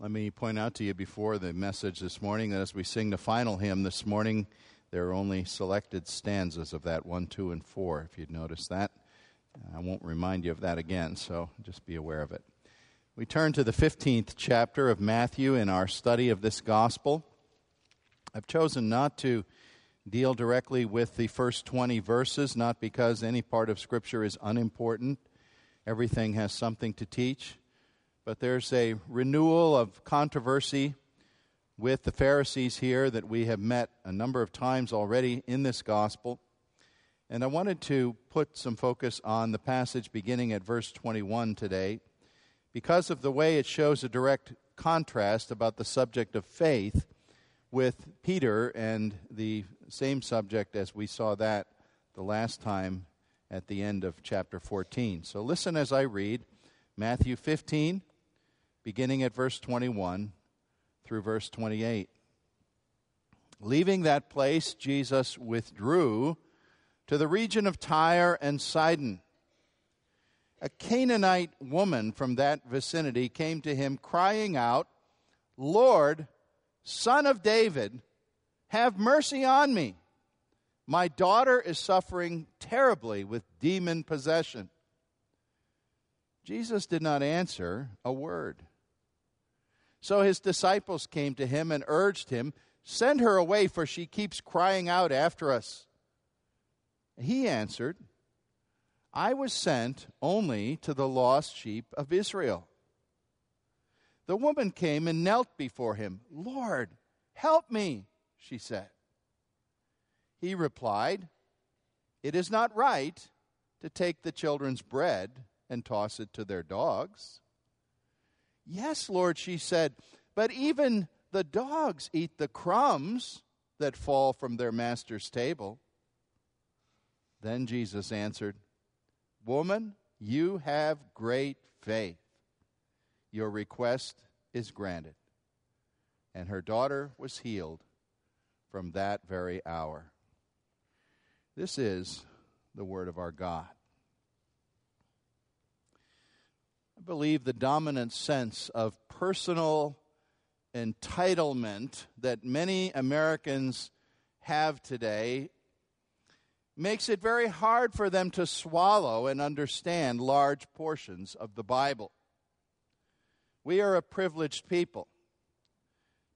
Let me point out to you before the message this morning that as we sing the final hymn this morning, there are only selected stanzas of that 1, 2, and 4, if you'd notice that. I won't remind you of that again, so just be aware of it. We turn to the 15th chapter of Matthew in our study of this gospel. I've chosen not to deal directly with the first 20 verses, not because any part of Scripture is unimportant. Everything has something to teach but there's a renewal of controversy with the Pharisees here that we have met a number of times already in this gospel. And I wanted to put some focus on the passage beginning at verse 21 today because of the way it shows a direct contrast about the subject of faith with Peter and the same subject as we saw that the last time at the end of chapter 14. So listen as I read Matthew 15 beginning at verse 21 through verse 28. Leaving that place, Jesus withdrew to the region of Tyre and Sidon. A Canaanite woman from that vicinity came to him crying out, Lord, son of David, have mercy on me. My daughter is suffering terribly with demon possession. Jesus did not answer a word. So his disciples came to him and urged him, Send her away, for she keeps crying out after us. He answered, I was sent only to the lost sheep of Israel. The woman came and knelt before him. Lord, help me, she said. He replied, It is not right to take the children's bread and toss it to their dogs. Yes, Lord, she said, but even the dogs eat the crumbs that fall from their master's table. Then Jesus answered, Woman, you have great faith. Your request is granted. And her daughter was healed from that very hour. This is the word of our God. I believe the dominant sense of personal entitlement that many Americans have today makes it very hard for them to swallow and understand large portions of the Bible. We are a privileged people,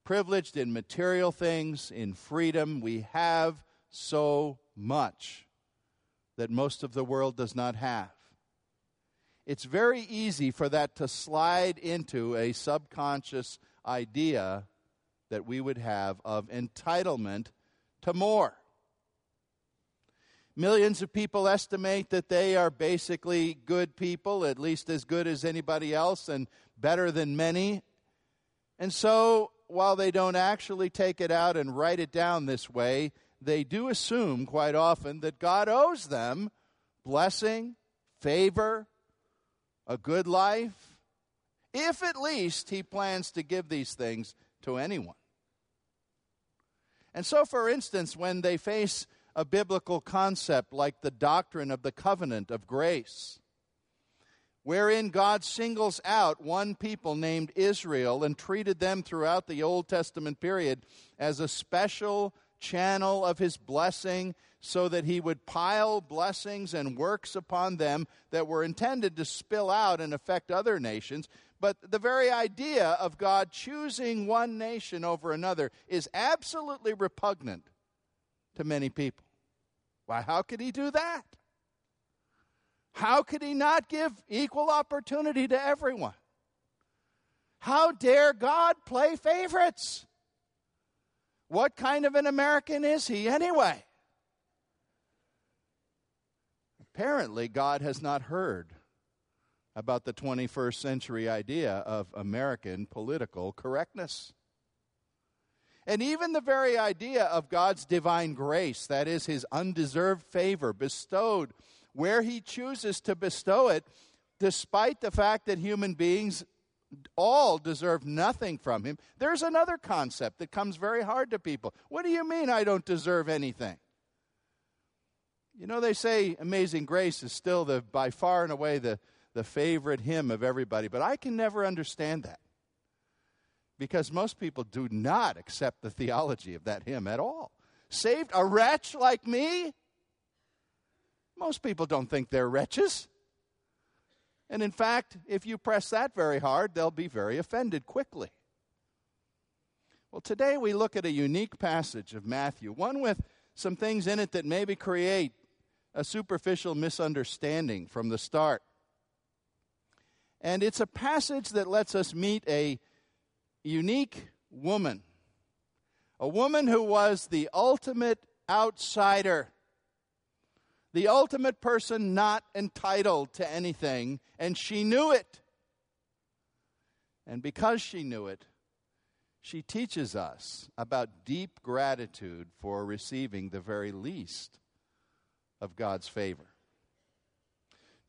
privileged in material things, in freedom. We have so much that most of the world does not have it's very easy for that to slide into a subconscious idea that we would have of entitlement to more. Millions of people estimate that they are basically good people, at least as good as anybody else and better than many. And so, while they don't actually take it out and write it down this way, they do assume quite often that God owes them blessing, favor, a good life, if at least he plans to give these things to anyone. And so, for instance, when they face a biblical concept like the doctrine of the covenant of grace, wherein God singles out one people named Israel and treated them throughout the Old Testament period as a special channel of his blessing so that he would pile blessings and works upon them that were intended to spill out and affect other nations. But the very idea of God choosing one nation over another is absolutely repugnant to many people. Why, how could he do that? How could he not give equal opportunity to everyone? How dare God play favorites? What kind of an American is he anyway? Apparently, God has not heard about the 21st century idea of American political correctness. And even the very idea of God's divine grace, that is, his undeserved favor bestowed where he chooses to bestow it, despite the fact that human beings all deserve nothing from him, there's another concept that comes very hard to people. What do you mean I don't deserve anything? You know, they say Amazing Grace is still the, by far and away the, the favorite hymn of everybody, but I can never understand that. because most people do not accept the theology of that hymn at all. Saved a wretch like me? Most people don't think they're wretches. And in fact, if you press that very hard, they'll be very offended quickly. Well, today we look at a unique passage of Matthew, one with some things in it that maybe create a superficial misunderstanding from the start. And it's a passage that lets us meet a unique woman, a woman who was the ultimate outsider, the ultimate person not entitled to anything, and she knew it. And because she knew it, she teaches us about deep gratitude for receiving the very least of God's favor.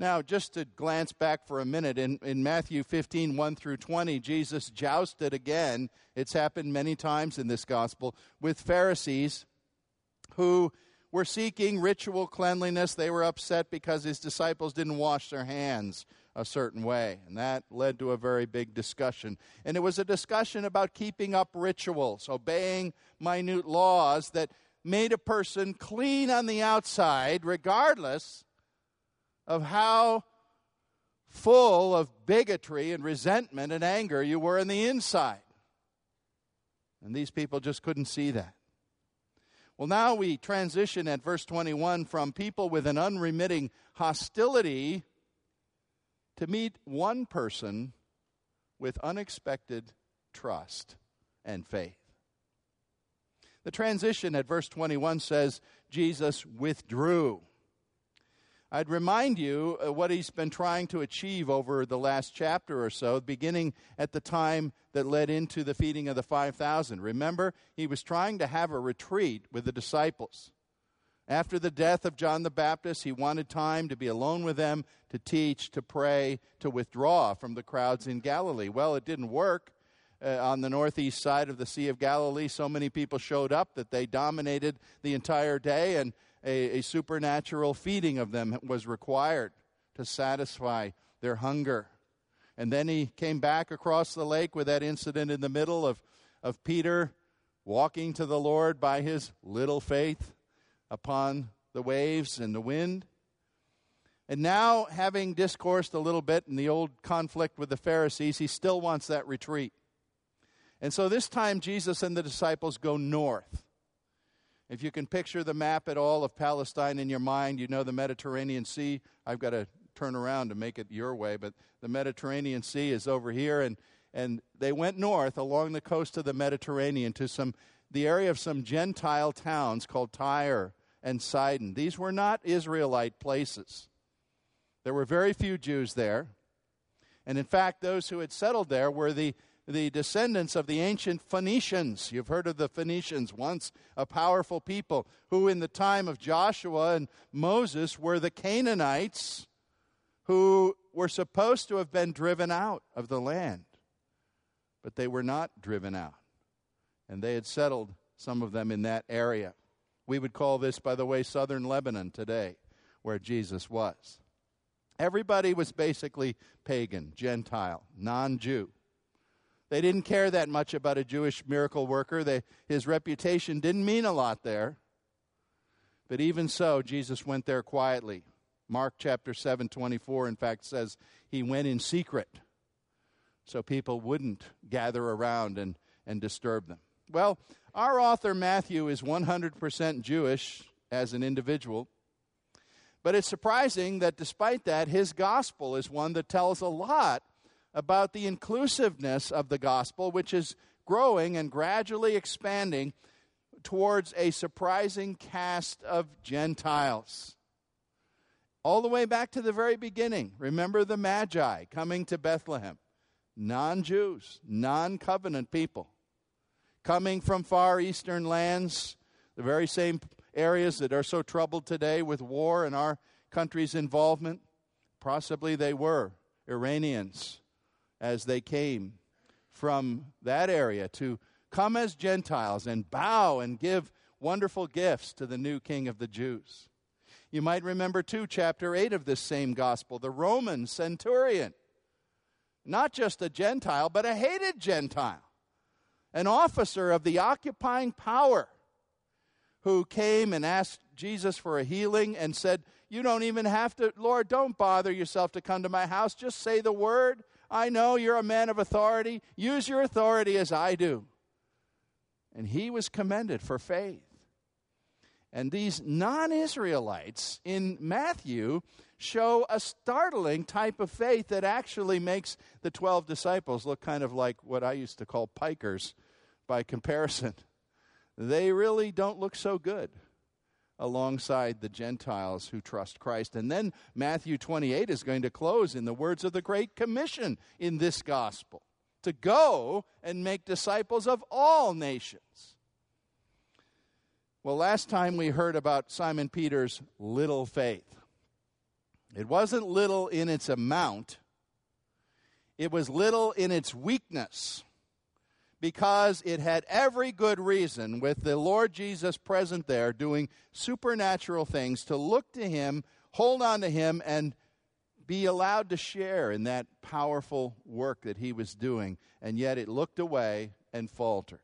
Now, just to glance back for a minute, in, in Matthew 15, 1 through 20, Jesus jousted again. It's happened many times in this gospel with Pharisees who were seeking ritual cleanliness. They were upset because his disciples didn't wash their hands a certain way. And that led to a very big discussion. And it was a discussion about keeping up rituals, obeying minute laws that made a person clean on the outside, regardless of how full of bigotry and resentment and anger you were on the inside. And these people just couldn't see that. Well, now we transition at verse 21 from people with an unremitting hostility to meet one person with unexpected trust and faith. The transition at verse 21 says Jesus withdrew. I'd remind you what he's been trying to achieve over the last chapter or so, beginning at the time that led into the feeding of the 5,000. Remember, he was trying to have a retreat with the disciples. After the death of John the Baptist, he wanted time to be alone with them, to teach, to pray, to withdraw from the crowds in Galilee. Well, it didn't work. Uh, on the northeast side of the Sea of Galilee, so many people showed up that they dominated the entire day, and a, a supernatural feeding of them was required to satisfy their hunger. And then he came back across the lake with that incident in the middle of, of Peter walking to the Lord by his little faith upon the waves and the wind. And now, having discoursed a little bit in the old conflict with the Pharisees, he still wants that retreat. And so this time, Jesus and the disciples go north. If you can picture the map at all of Palestine in your mind, you know the Mediterranean Sea. I've got to turn around to make it your way, but the Mediterranean Sea is over here, and, and they went north along the coast of the Mediterranean to some the area of some Gentile towns called Tyre and Sidon. These were not Israelite places. There were very few Jews there. And in fact, those who had settled there were the, the descendants of the ancient Phoenicians. You've heard of the Phoenicians, once a powerful people, who in the time of Joshua and Moses were the Canaanites who were supposed to have been driven out of the land. But they were not driven out. And they had settled, some of them, in that area. We would call this, by the way, southern Lebanon today, where Jesus was. Everybody was basically pagan, Gentile, non Jew. They didn't care that much about a Jewish miracle worker. They, his reputation didn't mean a lot there. But even so, Jesus went there quietly. Mark chapter 7, 24, in fact, says he went in secret so people wouldn't gather around and, and disturb them. Well, our author Matthew is 100% Jewish as an individual. But it's surprising that despite that, his gospel is one that tells a lot about the inclusiveness of the gospel, which is growing and gradually expanding towards a surprising cast of Gentiles. All the way back to the very beginning. Remember the Magi coming to Bethlehem, non Jews, non covenant people coming from far eastern lands, the very same areas that are so troubled today with war and our country's involvement. Possibly they were Iranians as they came from that area to come as Gentiles and bow and give wonderful gifts to the new King of the Jews. You might remember, too, chapter 8 of this same gospel, the Roman centurion. Not just a Gentile, but a hated Gentile an officer of the occupying power, who came and asked Jesus for a healing and said, You don't even have to, Lord, don't bother yourself to come to my house. Just say the word. I know you're a man of authority. Use your authority as I do. And he was commended for faith. And these non Israelites in Matthew show a startling type of faith that actually makes the 12 disciples look kind of like what I used to call pikers by comparison. They really don't look so good alongside the Gentiles who trust Christ. And then Matthew 28 is going to close in the words of the Great Commission in this gospel to go and make disciples of all nations. Well, last time we heard about Simon Peter's little faith. It wasn't little in its amount, it was little in its weakness because it had every good reason, with the Lord Jesus present there doing supernatural things, to look to Him, hold on to Him, and be allowed to share in that powerful work that He was doing. And yet it looked away and faltered.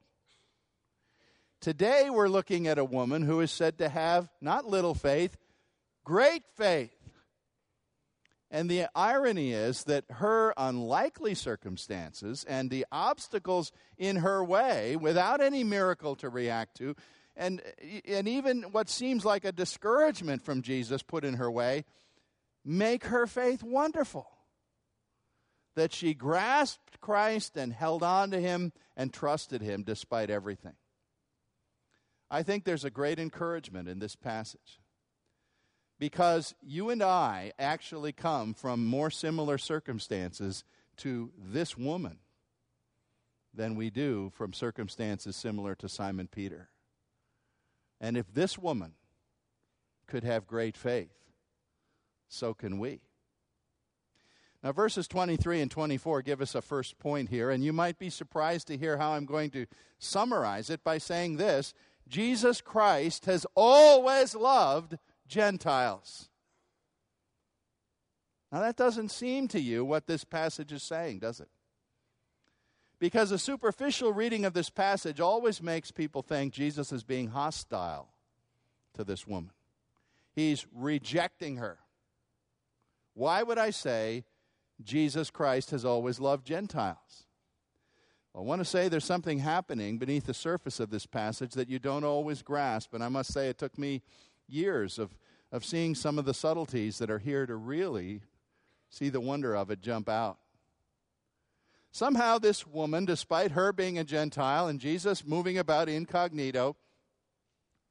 Today we're looking at a woman who is said to have not little faith, great faith. And the irony is that her unlikely circumstances and the obstacles in her way, without any miracle to react to, and, and even what seems like a discouragement from Jesus put in her way, make her faith wonderful. That she grasped Christ and held on to him and trusted him despite everything. I think there's a great encouragement in this passage because you and I actually come from more similar circumstances to this woman than we do from circumstances similar to Simon Peter. And if this woman could have great faith, so can we. Now, verses 23 and 24 give us a first point here, and you might be surprised to hear how I'm going to summarize it by saying this Jesus Christ has always loved Gentiles. Now, that doesn't seem to you what this passage is saying, does it? Because a superficial reading of this passage always makes people think Jesus is being hostile to this woman. He's rejecting her. Why would I say Jesus Christ has always loved Gentiles? I want to say there's something happening beneath the surface of this passage that you don't always grasp. And I must say, it took me years of, of seeing some of the subtleties that are here to really see the wonder of it jump out. Somehow, this woman, despite her being a Gentile and Jesus moving about incognito,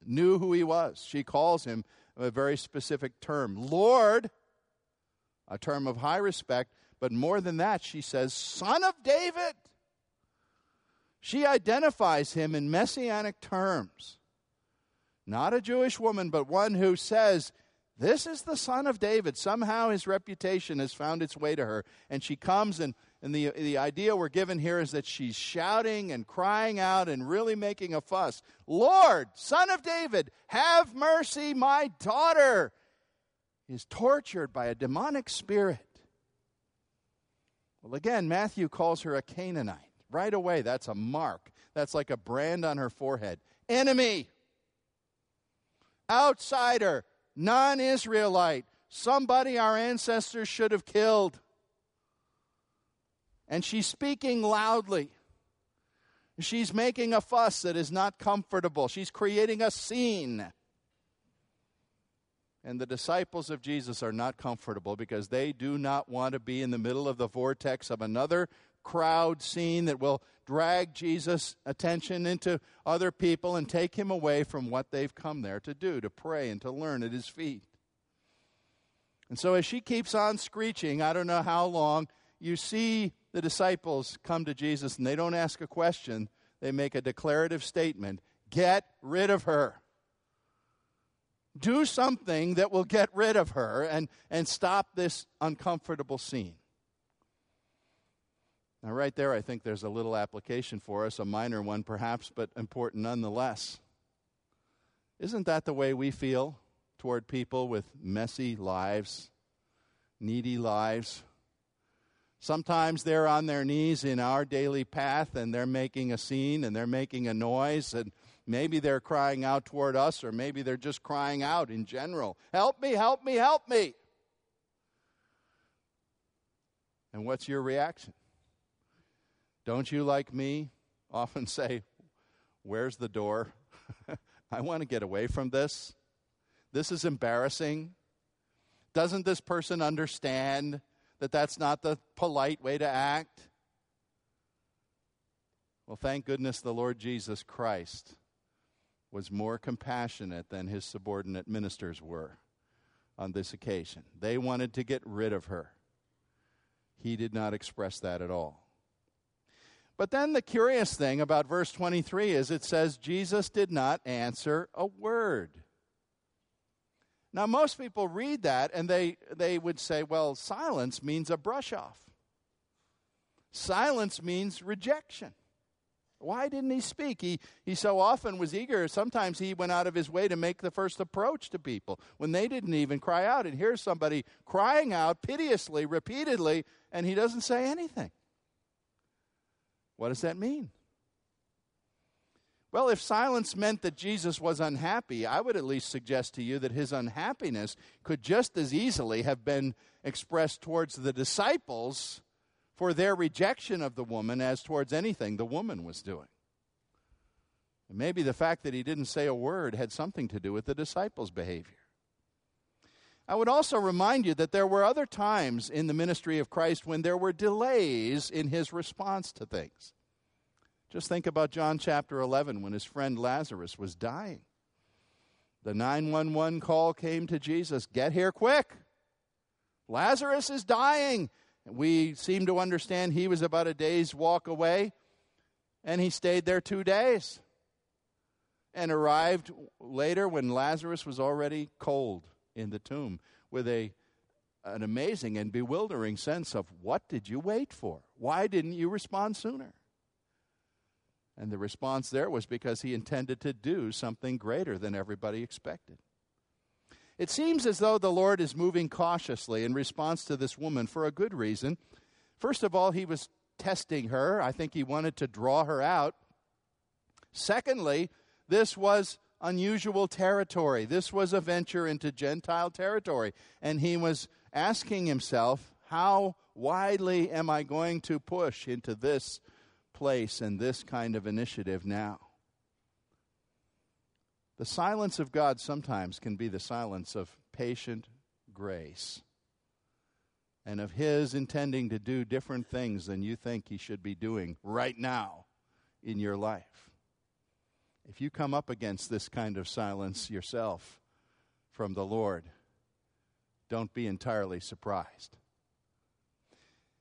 knew who he was. She calls him a very specific term Lord, a term of high respect, but more than that, she says, Son of David. She identifies him in messianic terms. Not a Jewish woman, but one who says, This is the son of David. Somehow his reputation has found its way to her. And she comes, and, and the, the idea we're given here is that she's shouting and crying out and really making a fuss Lord, son of David, have mercy, my daughter is tortured by a demonic spirit. Well, again, Matthew calls her a Canaanite. Right away, that's a mark. That's like a brand on her forehead. Enemy, outsider, non Israelite, somebody our ancestors should have killed. And she's speaking loudly. She's making a fuss that is not comfortable. She's creating a scene. And the disciples of Jesus are not comfortable because they do not want to be in the middle of the vortex of another crowd scene that will drag Jesus' attention into other people and take him away from what they've come there to do, to pray and to learn at his feet. And so, as she keeps on screeching, I don't know how long, you see the disciples come to Jesus and they don't ask a question, they make a declarative statement Get rid of her. Do something that will get rid of her and, and stop this uncomfortable scene. Now, right there, I think there's a little application for us, a minor one perhaps, but important nonetheless. Isn't that the way we feel toward people with messy lives, needy lives, Sometimes they're on their knees in our daily path and they're making a scene and they're making a noise and maybe they're crying out toward us or maybe they're just crying out in general Help me, help me, help me. And what's your reaction? Don't you, like me, often say, Where's the door? I want to get away from this. This is embarrassing. Doesn't this person understand that that's not the polite way to act? Well, thank goodness the Lord Jesus Christ was more compassionate than his subordinate ministers were on this occasion. They wanted to get rid of her. He did not express that at all. But then the curious thing about verse 23 is it says Jesus did not answer a word. Now, most people read that and they, they would say, well, silence means a brush off. Silence means rejection. Why didn't he speak? He, he so often was eager. Sometimes he went out of his way to make the first approach to people when they didn't even cry out. And here's somebody crying out piteously, repeatedly, and he doesn't say anything. What does that mean? Well, if silence meant that Jesus was unhappy, I would at least suggest to you that his unhappiness could just as easily have been expressed towards the disciples for their rejection of the woman as towards anything the woman was doing. And maybe the fact that he didn't say a word had something to do with the disciples' behavior. I would also remind you that there were other times in the ministry of Christ when there were delays in his response to things. Just think about John chapter 11 when his friend Lazarus was dying. The 911 call came to Jesus Get here quick! Lazarus is dying. We seem to understand he was about a day's walk away, and he stayed there two days and arrived later when Lazarus was already cold in the tomb with a an amazing and bewildering sense of what did you wait for? Why didn't you respond sooner? And the response there was because he intended to do something greater than everybody expected. It seems as though the Lord is moving cautiously in response to this woman for a good reason. First of all, he was testing her. I think he wanted to draw her out. Secondly, this was unusual territory. This was a venture into Gentile territory. And he was asking himself, how widely am I going to push into this place and this kind of initiative now. The silence of God sometimes can be the silence of patient grace and of His intending to do different things than you think He should be doing right now in your life. If you come up against this kind of silence yourself from the Lord, don't be entirely surprised.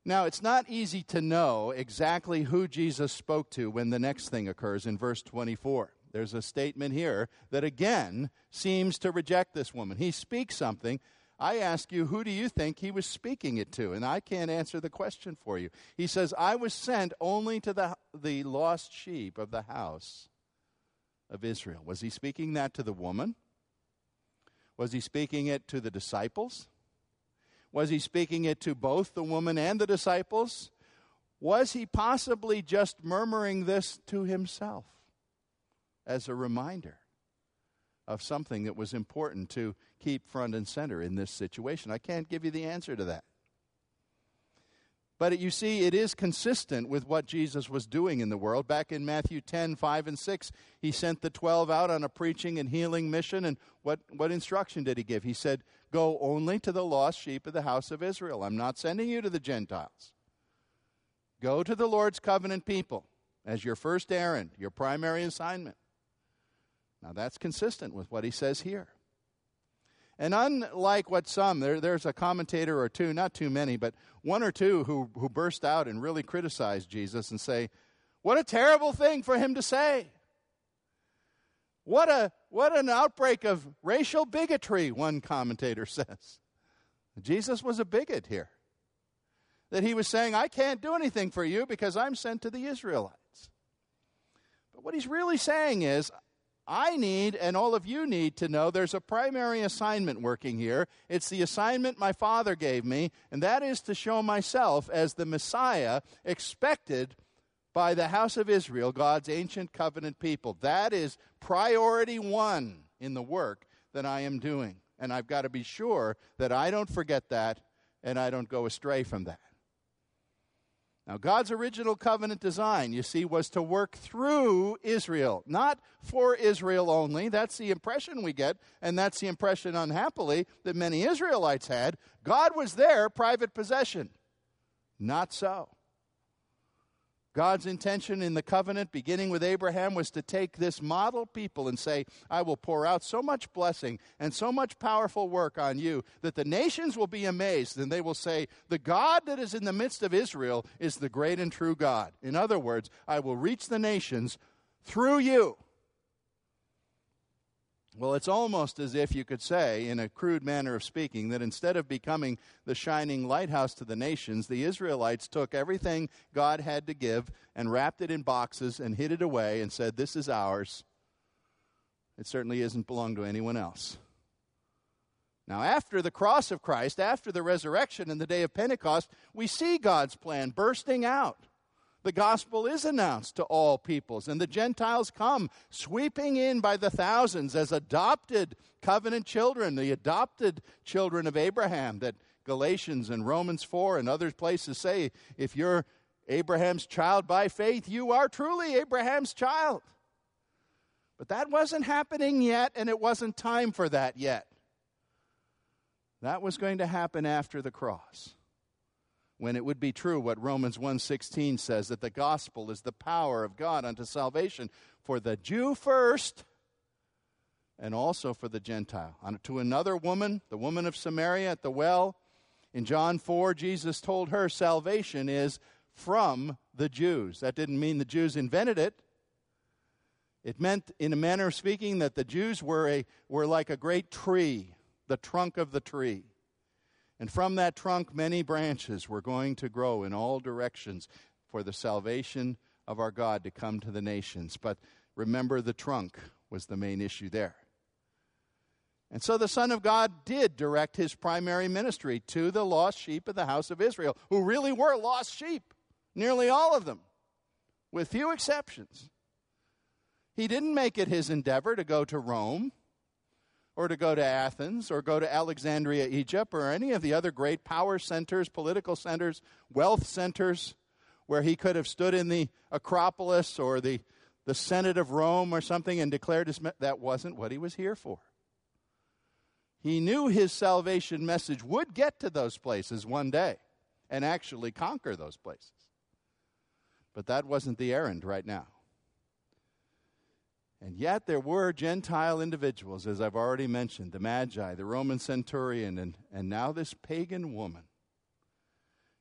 Now, it's not easy to know exactly who Jesus spoke to when the next thing occurs in verse 24. There's a statement here that again seems to reject this woman. He speaks something. I ask you, who do you think he was speaking it to? And I can't answer the question for you. He says, I was sent only to the, the lost sheep of the house of Israel. Was he speaking that to the woman? Was he speaking it to the disciples? Was he speaking it to both the woman and the disciples? Was he possibly just murmuring this to himself as a reminder of something that was important to keep front and center in this situation? I can't give you the answer to that. But you see, it is consistent with what Jesus was doing in the world. Back in Matthew 10, 5 and 6, he sent the 12 out on a preaching and healing mission. And what, what instruction did he give? He said, Go only to the lost sheep of the house of Israel. I'm not sending you to the Gentiles. Go to the Lord's covenant people as your first errand, your primary assignment. Now, that's consistent with what he says here. And unlike what some, there, there's a commentator or two, not too many, but one or two who, who burst out and really criticize Jesus and say, What a terrible thing for him to say. What, a, what an outbreak of racial bigotry, one commentator says. Jesus was a bigot here. That he was saying, I can't do anything for you because I'm sent to the Israelites. But what he's really saying is, I need, and all of you need to know, there's a primary assignment working here. It's the assignment my father gave me, and that is to show myself as the Messiah expected by the house of Israel, God's ancient covenant people. That is priority one in the work that I am doing. And I've got to be sure that I don't forget that and I don't go astray from that. Now, God's original covenant design, you see, was to work through Israel, not for Israel only. That's the impression we get, and that's the impression, unhappily, that many Israelites had. God was their private possession. Not so. God's intention in the covenant, beginning with Abraham, was to take this model people and say, I will pour out so much blessing and so much powerful work on you that the nations will be amazed and they will say, The God that is in the midst of Israel is the great and true God. In other words, I will reach the nations through you. Well, it's almost as if you could say, in a crude manner of speaking, that instead of becoming the shining lighthouse to the nations, the Israelites took everything God had to give and wrapped it in boxes and hid it away and said, This is ours. It certainly isn't belong to anyone else. Now, after the cross of Christ, after the resurrection and the day of Pentecost, we see God's plan bursting out the gospel is announced to all peoples, and the Gentiles come sweeping in by the thousands as adopted covenant children, the adopted children of Abraham, that Galatians and Romans 4 and other places say if you're Abraham's child by faith, you are truly Abraham's child. But that wasn't happening yet, and it wasn't time for that yet. That was going to happen after the cross when it would be true what Romans 1:16 says that the gospel is the power of God unto salvation for the Jew first and also for the Gentile. To another woman, the woman of Samaria at the well, in John 4 Jesus told her salvation is from the Jews. That didn't mean the Jews invented it. It meant, in a manner of speaking, that the Jews were, a, were like a great tree, the trunk of the tree. And from that trunk, many branches were going to grow in all directions for the salvation of our God to come to the nations. But remember, the trunk was the main issue there. And so the Son of God did direct his primary ministry to the lost sheep of the house of Israel, who really were lost sheep, nearly all of them, with few exceptions. He didn't make it his endeavor to go to Rome or to go to Athens or go to Alexandria, Egypt, or any of the other great power centers, political centers, wealth centers, where he could have stood in the Acropolis or the, the Senate of Rome or something and declared his. That wasn't what he was here for. He knew his salvation message would get to those places one day and actually conquer those places. But that wasn't the errand right now. And yet there were Gentile individuals, as I've already mentioned, the Magi, the Roman centurion, and, and now this pagan woman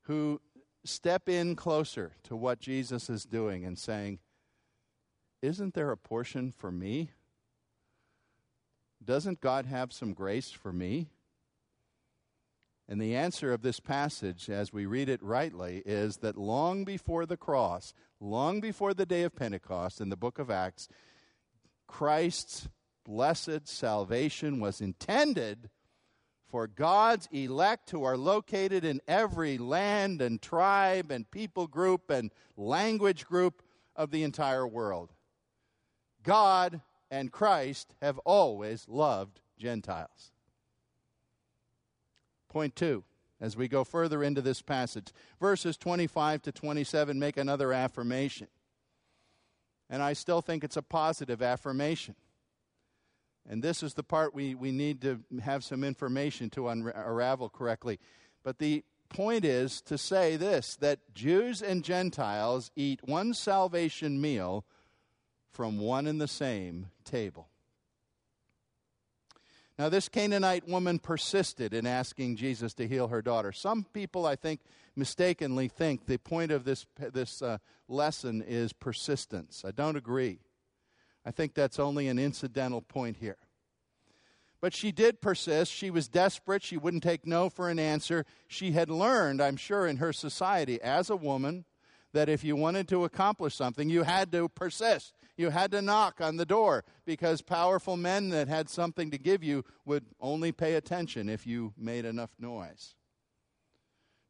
who step in closer to what Jesus is doing and saying, Isn't there a portion for me? Doesn't God have some grace for me? And the answer of this passage, as we read it rightly, is that long before the cross, long before the day of Pentecost in the book of Acts, Christ's blessed salvation was intended for God's elect who are located in every land and tribe and people group and language group of the entire world. God and Christ have always loved Gentiles. Point two, as we go further into this passage, verses 25 to 27 make another affirmation. And I still think it's a positive affirmation. And this is the part we, we need to have some information to unravel correctly. But the point is to say this that Jews and Gentiles eat one salvation meal from one and the same table. Now, this Canaanite woman persisted in asking Jesus to heal her daughter. Some people, I think, mistakenly think the point of this, this uh, lesson is persistence. I don't agree. I think that's only an incidental point here. But she did persist. She was desperate. She wouldn't take no for an answer. She had learned, I'm sure, in her society as a woman, that if you wanted to accomplish something, you had to persist. You had to knock on the door because powerful men that had something to give you would only pay attention if you made enough noise.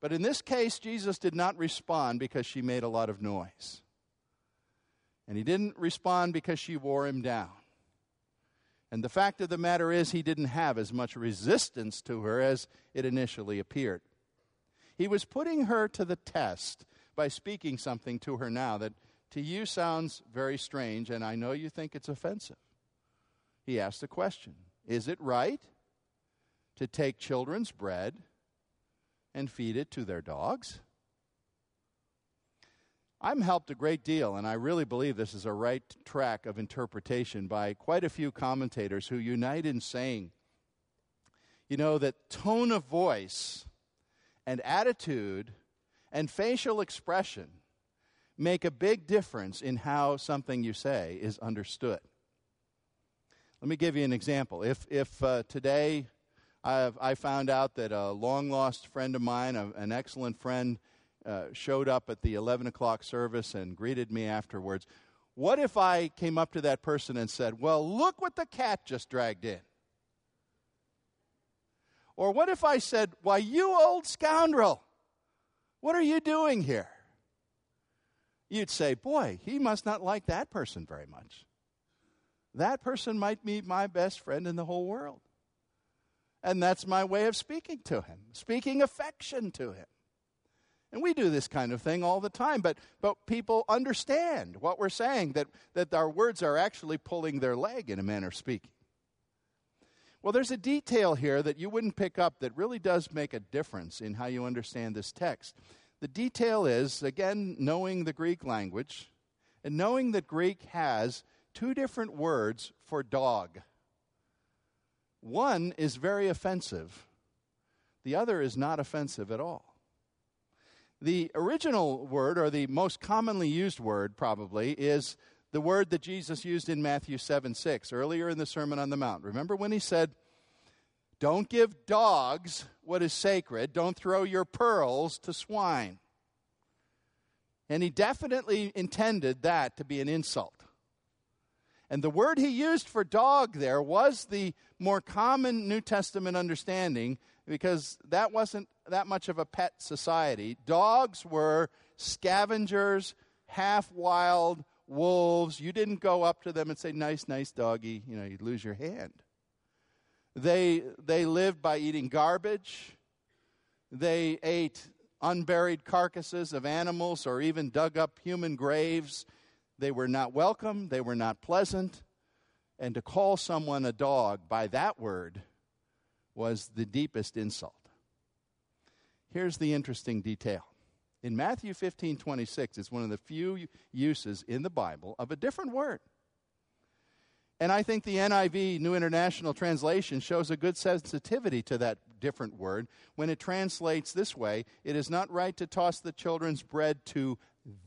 But in this case, Jesus did not respond because she made a lot of noise. And he didn't respond because she wore him down. And the fact of the matter is, he didn't have as much resistance to her as it initially appeared. He was putting her to the test by speaking something to her now that to you sounds very strange, and I know you think it's offensive. He asked the question Is it right to take children's bread and feed it to their dogs? I'm helped a great deal, and I really believe this is a right track of interpretation by quite a few commentators who unite in saying, you know, that tone of voice and attitude and facial expression make a big difference in how something you say is understood. Let me give you an example. If, if uh, today I've, I found out that a long lost friend of mine, a, an excellent friend, uh, showed up at the 11 o'clock service and greeted me afterwards. What if I came up to that person and said, Well, look what the cat just dragged in? Or what if I said, Why, you old scoundrel, what are you doing here? You'd say, Boy, he must not like that person very much. That person might be my best friend in the whole world. And that's my way of speaking to him, speaking affection to him. And we do this kind of thing all the time, but, but people understand what we're saying, that, that our words are actually pulling their leg in a manner of speaking. Well, there's a detail here that you wouldn't pick up that really does make a difference in how you understand this text. The detail is, again, knowing the Greek language and knowing that Greek has two different words for dog. One is very offensive, the other is not offensive at all. The original word, or the most commonly used word probably, is the word that Jesus used in Matthew 7 6, earlier in the Sermon on the Mount. Remember when he said, Don't give dogs what is sacred, don't throw your pearls to swine. And he definitely intended that to be an insult. And the word he used for dog there was the more common New Testament understanding because that wasn't that much of a pet society. Dogs were scavengers, half wild wolves. You didn't go up to them and say, nice, nice doggy. You know, you'd lose your hand. They, they lived by eating garbage. They ate unburied carcasses of animals or even dug up human graves. They were not welcome. They were not pleasant. And to call someone a dog by that word was the deepest insult. Here's the interesting detail. In Matthew 15 26, it's one of the few uses in the Bible of a different word. And I think the NIV, New International Translation, shows a good sensitivity to that different word when it translates this way It is not right to toss the children's bread to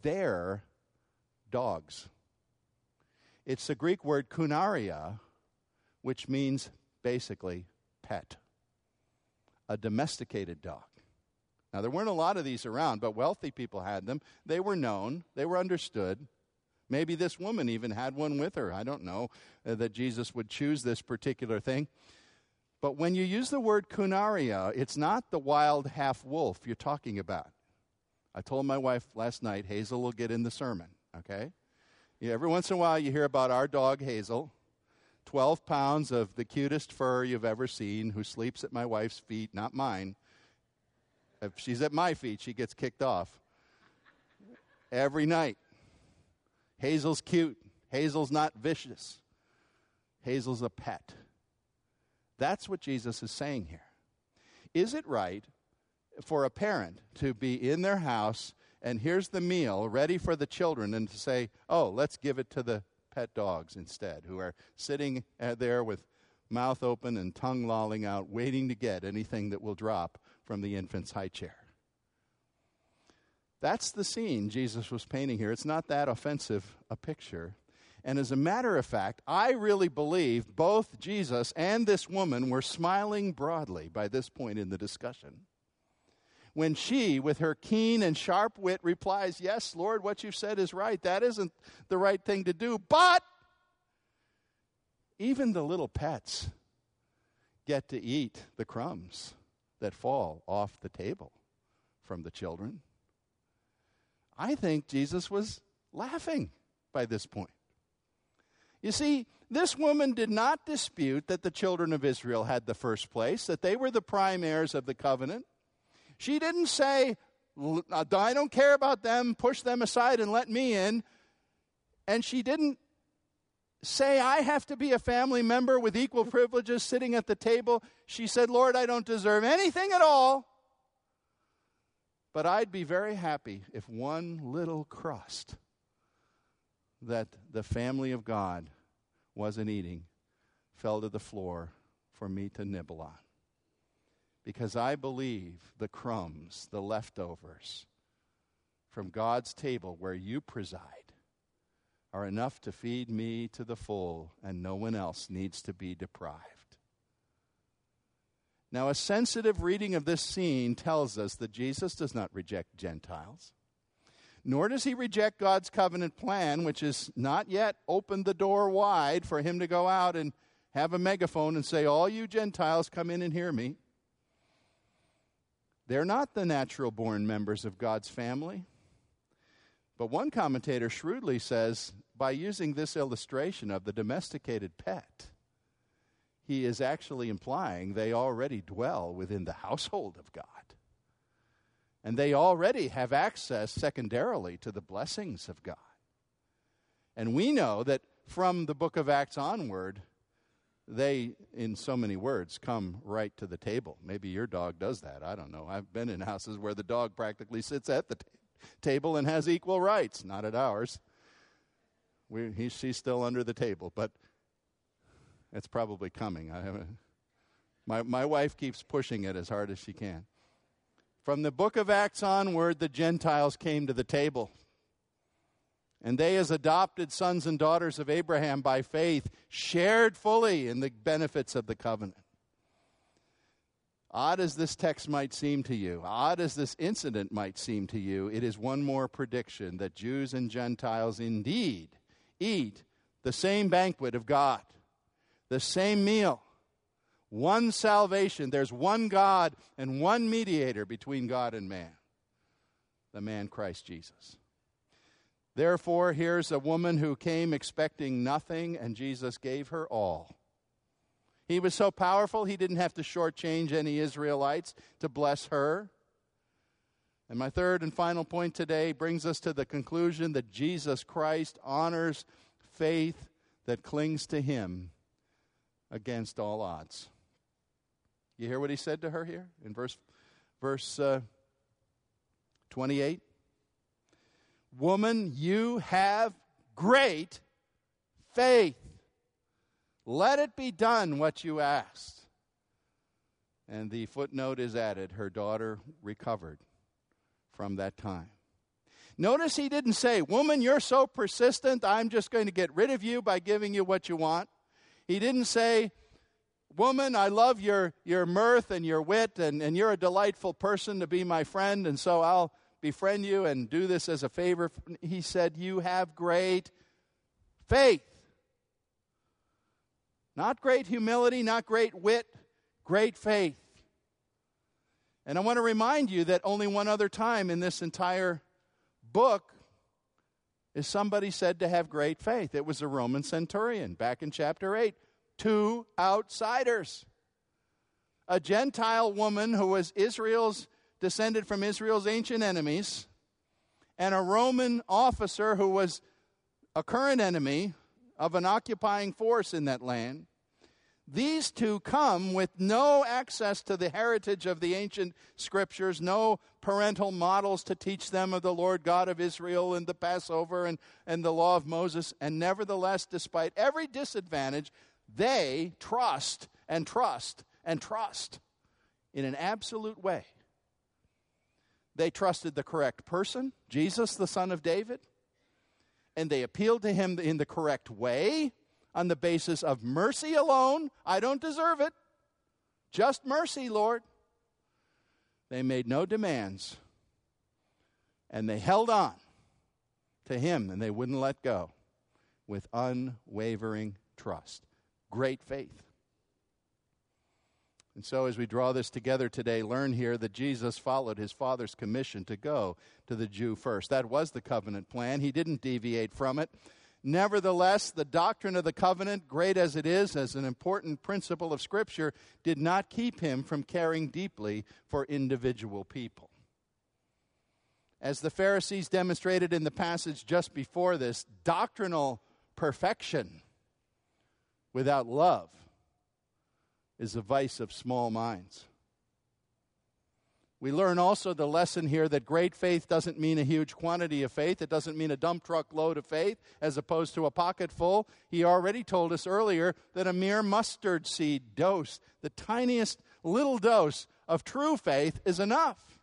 their dogs. It's the Greek word kunaria, which means basically pet, a domesticated dog. Now, there weren't a lot of these around, but wealthy people had them. They were known, they were understood. Maybe this woman even had one with her. I don't know uh, that Jesus would choose this particular thing. But when you use the word kunaria, it's not the wild half wolf you're talking about. I told my wife last night, Hazel will get in the sermon, okay? Yeah, every once in a while you hear about our dog, Hazel. 12 pounds of the cutest fur you've ever seen, who sleeps at my wife's feet, not mine. If she's at my feet, she gets kicked off every night. Hazel's cute. Hazel's not vicious. Hazel's a pet. That's what Jesus is saying here. Is it right for a parent to be in their house and here's the meal ready for the children and to say, oh, let's give it to the pet dogs instead, who are sitting uh, there with mouth open and tongue lolling out, waiting to get anything that will drop from the infant's high chair. That's the scene Jesus was painting here. It's not that offensive a picture. And as a matter of fact, I really believe both Jesus and this woman were smiling broadly by this point in the discussion. when she, with her keen and sharp wit, replies, Yes, Lord, what you've said is right. That isn't the right thing to do. But even the little pets get to eat the crumbs that fall off the table from the children. I think Jesus was laughing by this point. You see, this woman did not dispute that the children of Israel had the first place, that they were the prime heirs of the covenant. She didn't say, uh, I don't care about them, push them aside and let me in. And she didn't say, I have to be a family member with equal privileges sitting at the table. She said, Lord, I don't deserve anything at all. But I'd be very happy if one little crust that the family of God wasn't eating fell to the floor for me to nibble on. Because I believe the crumbs, the leftovers from God's table where you preside, are enough to feed me to the full, and no one else needs to be deprived. Now, a sensitive reading of this scene tells us that Jesus does not reject Gentiles nor does he reject God's covenant plan, which has not yet opened the door wide for him to go out and have a megaphone and say, All you Gentiles, come in and hear me. They're not the natural born members of God's family. But one commentator shrewdly says by using this illustration of the domesticated pet, he is actually implying they already dwell within the household of God. And they already have access secondarily to the blessings of God. And we know that from the book of Acts onward, they, in so many words, come right to the table. Maybe your dog does that. I don't know. I've been in houses where the dog practically sits at the t- table and has equal rights. Not at ours. We, he, she's still under the table, but it's probably coming. I haven't, my, my wife keeps pushing it as hard as she can. From the book of Acts onward, the Gentiles came to the table. And they, as adopted sons and daughters of Abraham by faith, shared fully in the benefits of the covenant. Odd as this text might seem to you, odd as this incident might seem to you, it is one more prediction that Jews and Gentiles indeed eat the same banquet of God, the same meal, one salvation. There's one God and one mediator between God and man the man Christ Jesus. Therefore, here's a woman who came expecting nothing, and Jesus gave her all. He was so powerful, he didn't have to shortchange any Israelites to bless her. And my third and final point today brings us to the conclusion that Jesus Christ honors faith that clings to him against all odds. You hear what he said to her here in verse, verse uh, 28? Woman, you have great faith. Let it be done what you asked. And the footnote is added her daughter recovered from that time. Notice he didn't say, Woman, you're so persistent, I'm just going to get rid of you by giving you what you want. He didn't say, Woman, I love your, your mirth and your wit, and, and you're a delightful person to be my friend, and so I'll befriend you and do this as a favor. He said, You have great faith. Not great humility, not great wit, great faith. And I want to remind you that only one other time in this entire book is somebody said to have great faith. It was a Roman centurion back in chapter 8 two outsiders. A Gentile woman who was Israel's, descended from Israel's ancient enemies, and a Roman officer who was a current enemy of an occupying force in that land. These two come with no access to the heritage of the ancient scriptures, no parental models to teach them of the Lord God of Israel and the Passover and, and the law of Moses. And nevertheless, despite every disadvantage, they trust and trust and trust in an absolute way. They trusted the correct person, Jesus, the son of David, and they appealed to him in the correct way on the basis of mercy alone. I don't deserve it. Just mercy, Lord. They made no demands, and they held on to him and they wouldn't let go with unwavering trust. Great faith. And so, as we draw this together today, learn here that Jesus followed his Father's commission to go to the Jew first. That was the covenant plan. He didn't deviate from it. Nevertheless, the doctrine of the covenant, great as it is, as an important principle of Scripture, did not keep him from caring deeply for individual people. As the Pharisees demonstrated in the passage just before this, doctrinal perfection without love is a vice of small minds. We learn also the lesson here that great faith doesn't mean a huge quantity of faith. It doesn't mean a dump truck load of faith as opposed to a pocket full. He already told us earlier that a mere mustard seed dose, the tiniest little dose of true faith, is enough.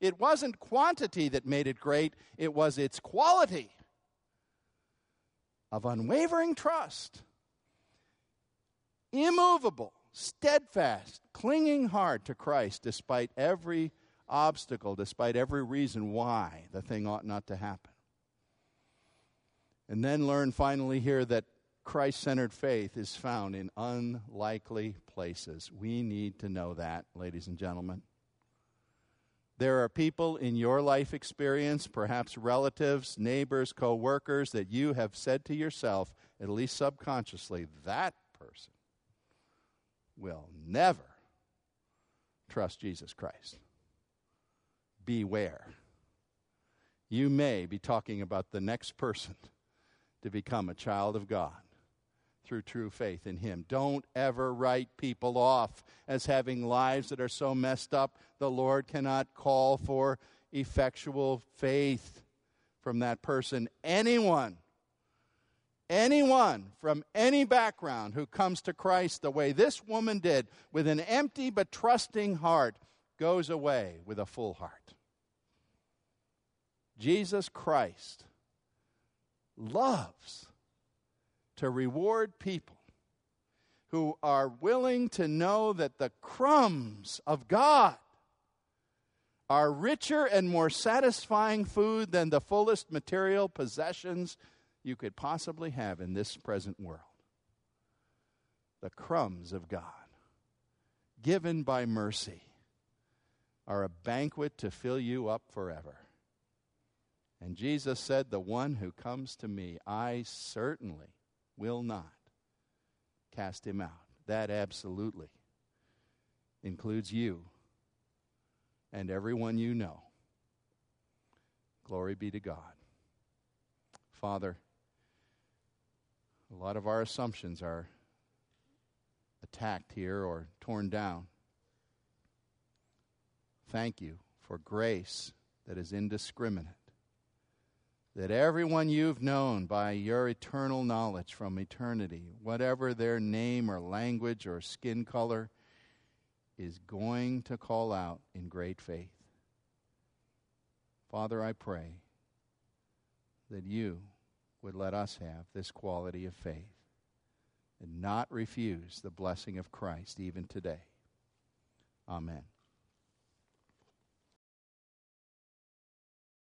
It wasn't quantity that made it great, it was its quality of unwavering trust, immovable steadfast, clinging hard to Christ despite every obstacle, despite every reason why the thing ought not to happen. And then learn finally here that Christ centered faith is found in unlikely places. We need to know that, ladies and gentlemen. There are people in your life experience, perhaps relatives, neighbors, co workers, that you have said to yourself, at least subconsciously, that will never trust Jesus Christ. Beware. You may be talking about the next person to become a child of God through true faith in Him. Don't ever write people off as having lives that are so messed up the Lord cannot call for effectual faith from that person. Anyone Anyone from any background who comes to Christ the way this woman did, with an empty but trusting heart, goes away with a full heart. Jesus Christ loves to reward people who are willing to know that the crumbs of God are richer and more satisfying food than the fullest material possessions you could possibly have in this present world. The crumbs of God, given by mercy, are a banquet to fill you up forever. And Jesus said, The one who comes to me, I certainly will not cast him out. That absolutely includes you and everyone you know. Glory be to God. Father, a lot of our assumptions are attacked here or torn down. Thank you for grace that is indiscriminate. That everyone you've known by your eternal knowledge from eternity, whatever their name or language or skin color, is going to call out in great faith. Father, I pray that you would let us have this quality of faith and not refuse the blessing of Christ even today. Amen.